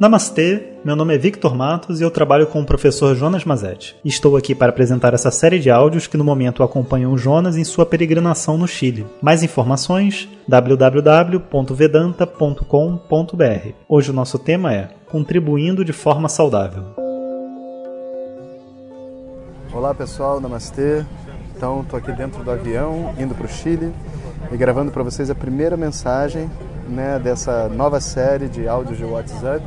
Namastê, meu nome é Victor Matos e eu trabalho com o professor Jonas Mazetti. Estou aqui para apresentar essa série de áudios que no momento acompanham o Jonas em sua peregrinação no Chile. Mais informações www.vedanta.com.br. Hoje o nosso tema é Contribuindo de forma saudável. Olá pessoal, namastê. Então estou aqui dentro do avião indo para o Chile e gravando para vocês a primeira mensagem né, dessa nova série de áudios de WhatsApp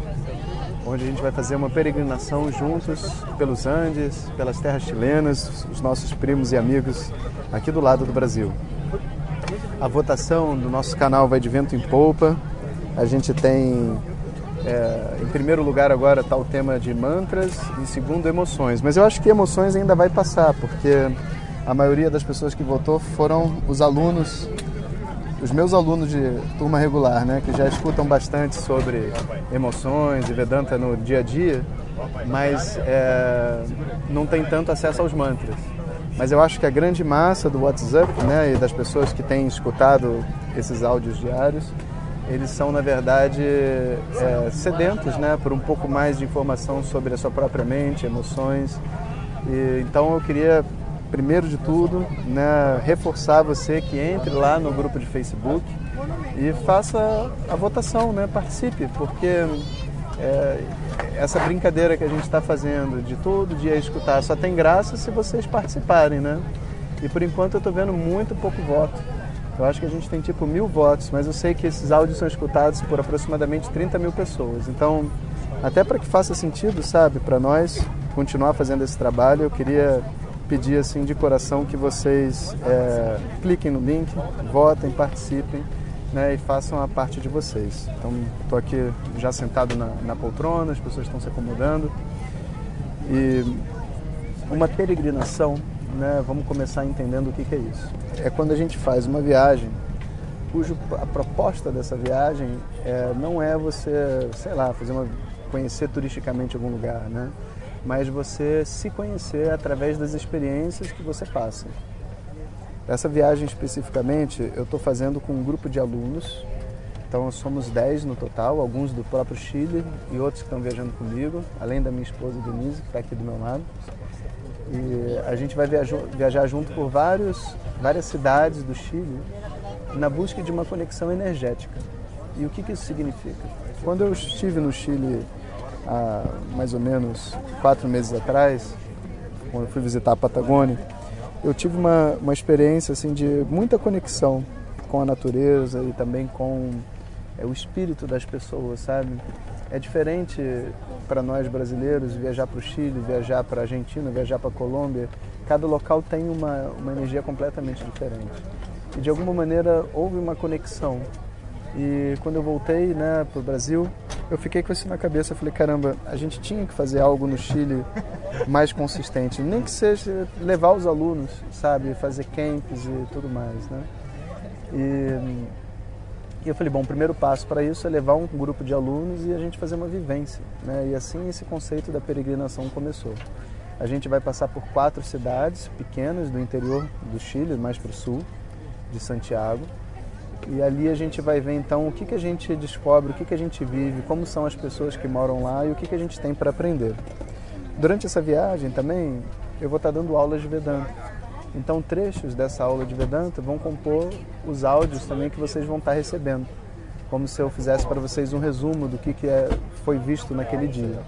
onde a gente vai fazer uma peregrinação juntos pelos Andes, pelas terras chilenas, os nossos primos e amigos aqui do lado do Brasil. A votação do nosso canal vai de vento em polpa. A gente tem, é, em primeiro lugar agora está o tema de mantras, em segundo emoções. Mas eu acho que emoções ainda vai passar, porque a maioria das pessoas que votou foram os alunos os meus alunos de turma regular, né, que já escutam bastante sobre emoções e Vedanta no dia a dia, mas é, não tem tanto acesso aos mantras. Mas eu acho que a grande massa do WhatsApp, né, e das pessoas que têm escutado esses áudios diários, eles são na verdade é, sedentos, né, por um pouco mais de informação sobre a sua própria mente, emoções. E, então eu queria primeiro de tudo, né, reforçar você que entre lá no grupo de Facebook e faça a votação, né, participe, porque é, essa brincadeira que a gente está fazendo de todo dia escutar só tem graça se vocês participarem, né? E por enquanto eu estou vendo muito pouco voto. Eu acho que a gente tem tipo mil votos, mas eu sei que esses áudios são escutados por aproximadamente 30 mil pessoas. Então, até para que faça sentido, sabe, para nós continuar fazendo esse trabalho, eu queria pedir assim de coração que vocês é, cliquem no link, votem, participem né, e façam a parte de vocês. Então, estou aqui já sentado na, na poltrona, as pessoas estão se acomodando. E uma peregrinação, né, vamos começar entendendo o que, que é isso. É quando a gente faz uma viagem cujo a proposta dessa viagem é, não é você, sei lá, fazer uma conhecer turisticamente algum lugar, né? Mas você se conhecer através das experiências que você passa. Essa viagem especificamente eu estou fazendo com um grupo de alunos, então somos 10 no total, alguns do próprio Chile e outros que estão viajando comigo, além da minha esposa Denise, que está aqui do meu lado. E a gente vai viajar junto por vários, várias cidades do Chile na busca de uma conexão energética. E o que, que isso significa? Quando eu estive no Chile há mais ou menos quatro meses atrás, quando eu fui visitar a Patagônia, eu tive uma, uma experiência assim de muita conexão com a natureza e também com é, o espírito das pessoas, sabe? É diferente para nós brasileiros viajar para o Chile, viajar para a Argentina, viajar para a Colômbia. Cada local tem uma, uma energia completamente diferente. E de alguma maneira houve uma conexão. E quando eu voltei né, para o Brasil, eu fiquei com isso na cabeça. Falei, caramba, a gente tinha que fazer algo no Chile mais consistente. Nem que seja levar os alunos, sabe? Fazer camps e tudo mais, né? E, e eu falei, bom, o primeiro passo para isso é levar um grupo de alunos e a gente fazer uma vivência, né? E assim esse conceito da peregrinação começou. A gente vai passar por quatro cidades pequenas do interior do Chile, mais para o sul, de Santiago e ali a gente vai ver então o que, que a gente descobre, o que, que a gente vive, como são as pessoas que moram lá e o que, que a gente tem para aprender. Durante essa viagem também eu vou estar dando aulas de Vedanta. Então trechos dessa aula de Vedanta vão compor os áudios também que vocês vão estar recebendo. Como se eu fizesse para vocês um resumo do que, que é, foi visto naquele dia.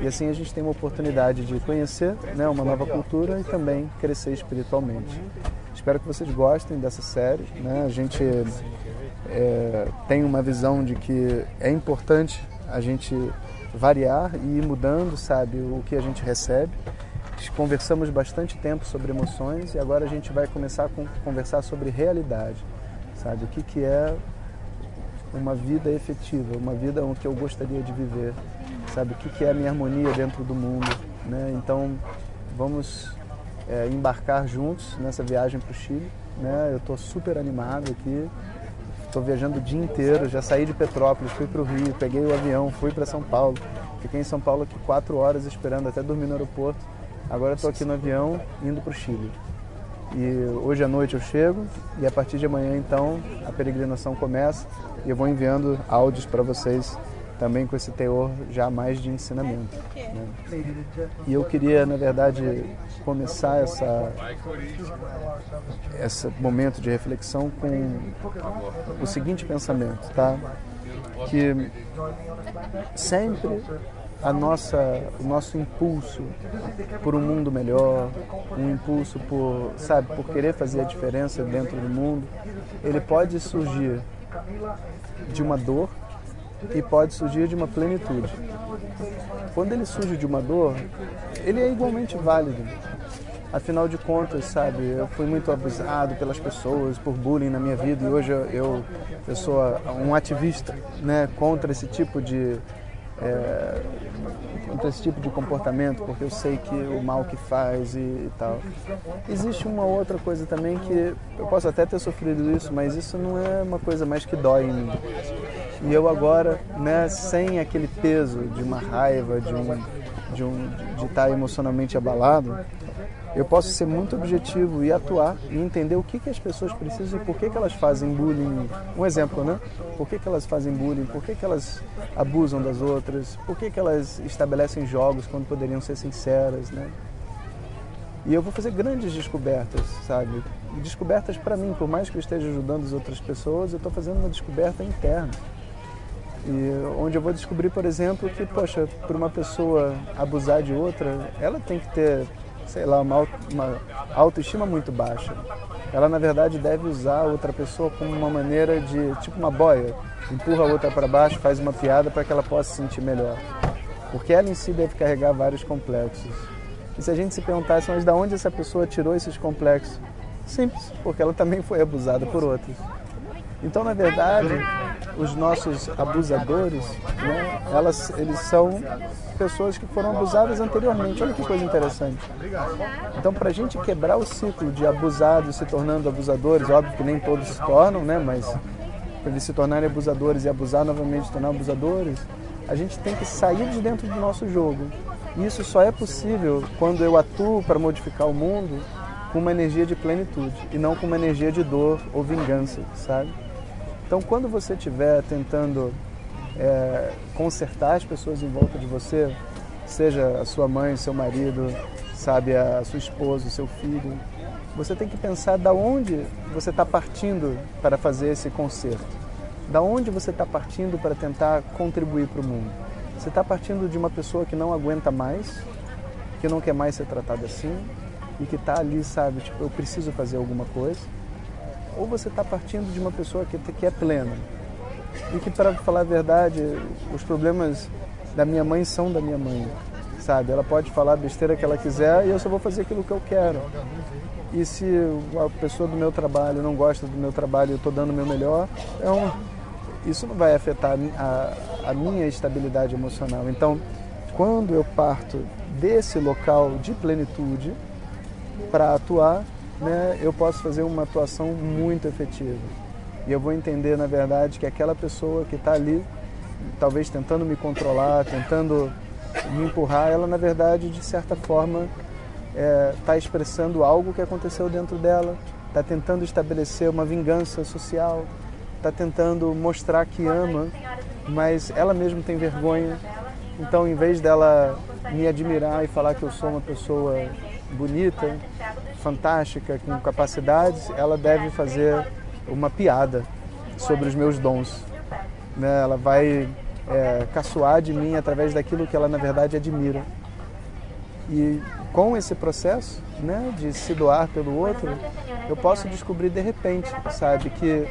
E assim a gente tem uma oportunidade de conhecer né, uma nova cultura e também crescer espiritualmente. Espero que vocês gostem dessa série. Né? A gente é, tem uma visão de que é importante a gente variar e ir mudando, sabe, o que a gente recebe. Conversamos bastante tempo sobre emoções e agora a gente vai começar a conversar sobre realidade, sabe, o que, que é uma vida efetiva, uma vida que eu gostaria de viver, sabe, o que, que é a minha harmonia dentro do mundo, né? Então, vamos é, embarcar juntos nessa viagem para o Chile. Né? Eu estou super animado aqui. Estou viajando o dia inteiro. Já saí de Petrópolis, fui para o Rio, peguei o avião, fui para São Paulo. Fiquei em São Paulo aqui quatro horas esperando até dormir no aeroporto. Agora estou aqui no avião indo para o Chile. E hoje à noite eu chego e a partir de amanhã então a peregrinação começa e eu vou enviando áudios para vocês também com esse teor já mais de ensinamento. Né? E eu queria, na verdade, começar essa, esse momento de reflexão com o seguinte pensamento, tá? Que sempre a nossa, o nosso impulso por um mundo melhor, um impulso por, sabe, por querer fazer a diferença dentro do mundo, ele pode surgir de uma dor e pode surgir de uma plenitude. Quando ele surge de uma dor, ele é igualmente válido. Afinal de contas, sabe, eu fui muito abusado pelas pessoas, por bullying na minha vida e hoje eu, eu, sou um ativista né, contra esse tipo de é, contra esse tipo de comportamento, porque eu sei que o mal que faz e, e, tal. Existe uma outra coisa também que eu posso até ter sofrido isso, mas isso não é uma coisa mais que dói em mim. E eu agora, né, sem aquele peso de uma raiva, de um de, um, de estar emocionalmente abalado, eu posso ser muito objetivo e atuar e entender o que, que as pessoas precisam e por que, que elas fazem bullying. Um exemplo, né? Por que, que elas fazem bullying? Por que, que elas abusam das outras? Por que, que elas estabelecem jogos quando poderiam ser sinceras, né? E eu vou fazer grandes descobertas, sabe? Descobertas para mim, por mais que eu esteja ajudando as outras pessoas, eu estou fazendo uma descoberta interna. E onde eu vou descobrir, por exemplo, que, poxa, para uma pessoa abusar de outra, ela tem que ter sei lá, uma, uma autoestima muito baixa. Ela, na verdade, deve usar outra pessoa como uma maneira de, tipo uma boia, empurra a outra para baixo, faz uma piada para que ela possa se sentir melhor. Porque ela em si deve carregar vários complexos. E se a gente se perguntasse, mas de onde essa pessoa tirou esses complexos? Simples, porque ela também foi abusada por outros. Então, na verdade, os nossos abusadores, né, elas, eles são pessoas que foram abusadas anteriormente. Olha que coisa interessante. Então, para a gente quebrar o ciclo de abusados se tornando abusadores, óbvio que nem todos se tornam, né, mas para eles se tornarem abusadores e abusar novamente, se tornar abusadores, a gente tem que sair de dentro do nosso jogo. E isso só é possível quando eu atuo para modificar o mundo com uma energia de plenitude e não com uma energia de dor ou vingança, sabe? Então, quando você estiver tentando é, consertar as pessoas em volta de você, seja a sua mãe, seu marido, sabe, a sua esposa, seu filho, você tem que pensar da onde você está partindo para fazer esse conserto. Da onde você está partindo para tentar contribuir para o mundo. Você está partindo de uma pessoa que não aguenta mais, que não quer mais ser tratada assim e que está ali, sabe, tipo, eu preciso fazer alguma coisa ou você está partindo de uma pessoa que, que é plena. E que, para falar a verdade, os problemas da minha mãe são da minha mãe, sabe? Ela pode falar a besteira que ela quiser e eu só vou fazer aquilo que eu quero. E se a pessoa do meu trabalho não gosta do meu trabalho e eu estou dando o meu melhor, é um, isso não vai afetar a, a minha estabilidade emocional. Então, quando eu parto desse local de plenitude para atuar, né, eu posso fazer uma atuação muito efetiva. E eu vou entender, na verdade, que aquela pessoa que está ali, talvez tentando me controlar, tentando me empurrar, ela, na verdade, de certa forma, está é, tá expressando algo que aconteceu dentro dela, está tentando estabelecer uma vingança social, está tentando mostrar que ama, mas ela mesma tem vergonha. Então, em vez dela me admirar e falar que eu sou uma pessoa bonita, fantástica, com capacidades, ela deve fazer uma piada sobre os meus dons. Né? Ela vai é, caçoar de mim através daquilo que ela na verdade admira. E com esse processo né, de se doar pelo outro, eu posso descobrir de repente, sabe, que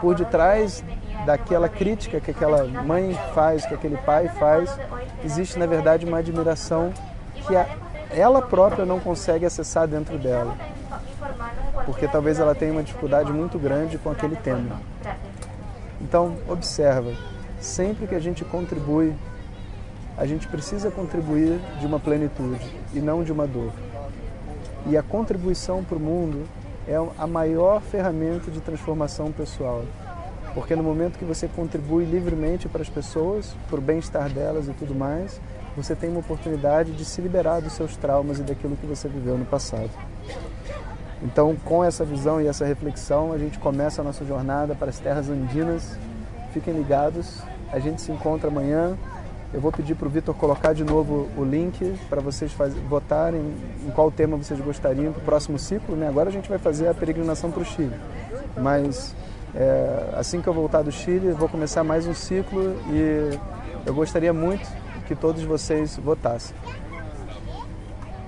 por detrás daquela crítica que aquela mãe faz, que aquele pai faz, existe na verdade uma admiração que a ela própria não consegue acessar dentro dela. Porque talvez ela tenha uma dificuldade muito grande com aquele tema. Então, observa, sempre que a gente contribui, a gente precisa contribuir de uma plenitude e não de uma dor. E a contribuição para o mundo é a maior ferramenta de transformação pessoal. Porque no momento que você contribui livremente para as pessoas, para o bem-estar delas e tudo mais, você tem uma oportunidade de se liberar dos seus traumas e daquilo que você viveu no passado. Então, com essa visão e essa reflexão, a gente começa a nossa jornada para as terras andinas. Fiquem ligados A gente se encontra amanhã. Eu vou pedir para o Vitor colocar de novo o link para vocês faz... votarem em qual tema vocês gostariam para o próximo ciclo. Né? Agora a gente vai fazer a peregrinação para o Chile. Mas é, assim que eu voltar do Chile, vou começar mais um ciclo e eu gostaria muito que todos vocês votassem.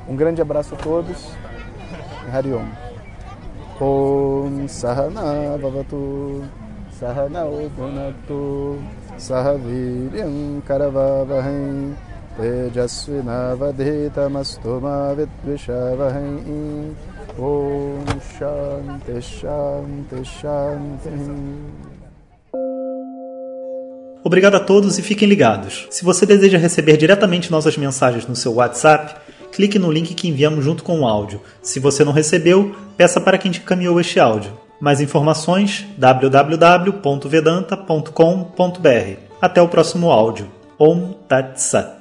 Um grande abraço a todos. Hariom. Om Sahana Bhavatu Sahana Ubunatu Sahaviryam Karavavahai Tejasvinavadhitamastoma Vidvishavahai Om Shanti Shanti Shanti Obrigado a todos e fiquem ligados. Se você deseja receber diretamente nossas mensagens no seu WhatsApp, clique no link que enviamos junto com o áudio. Se você não recebeu, peça para quem te encaminhou este áudio. Mais informações www.vedanta.com.br. Até o próximo áudio. Om Tat Sat.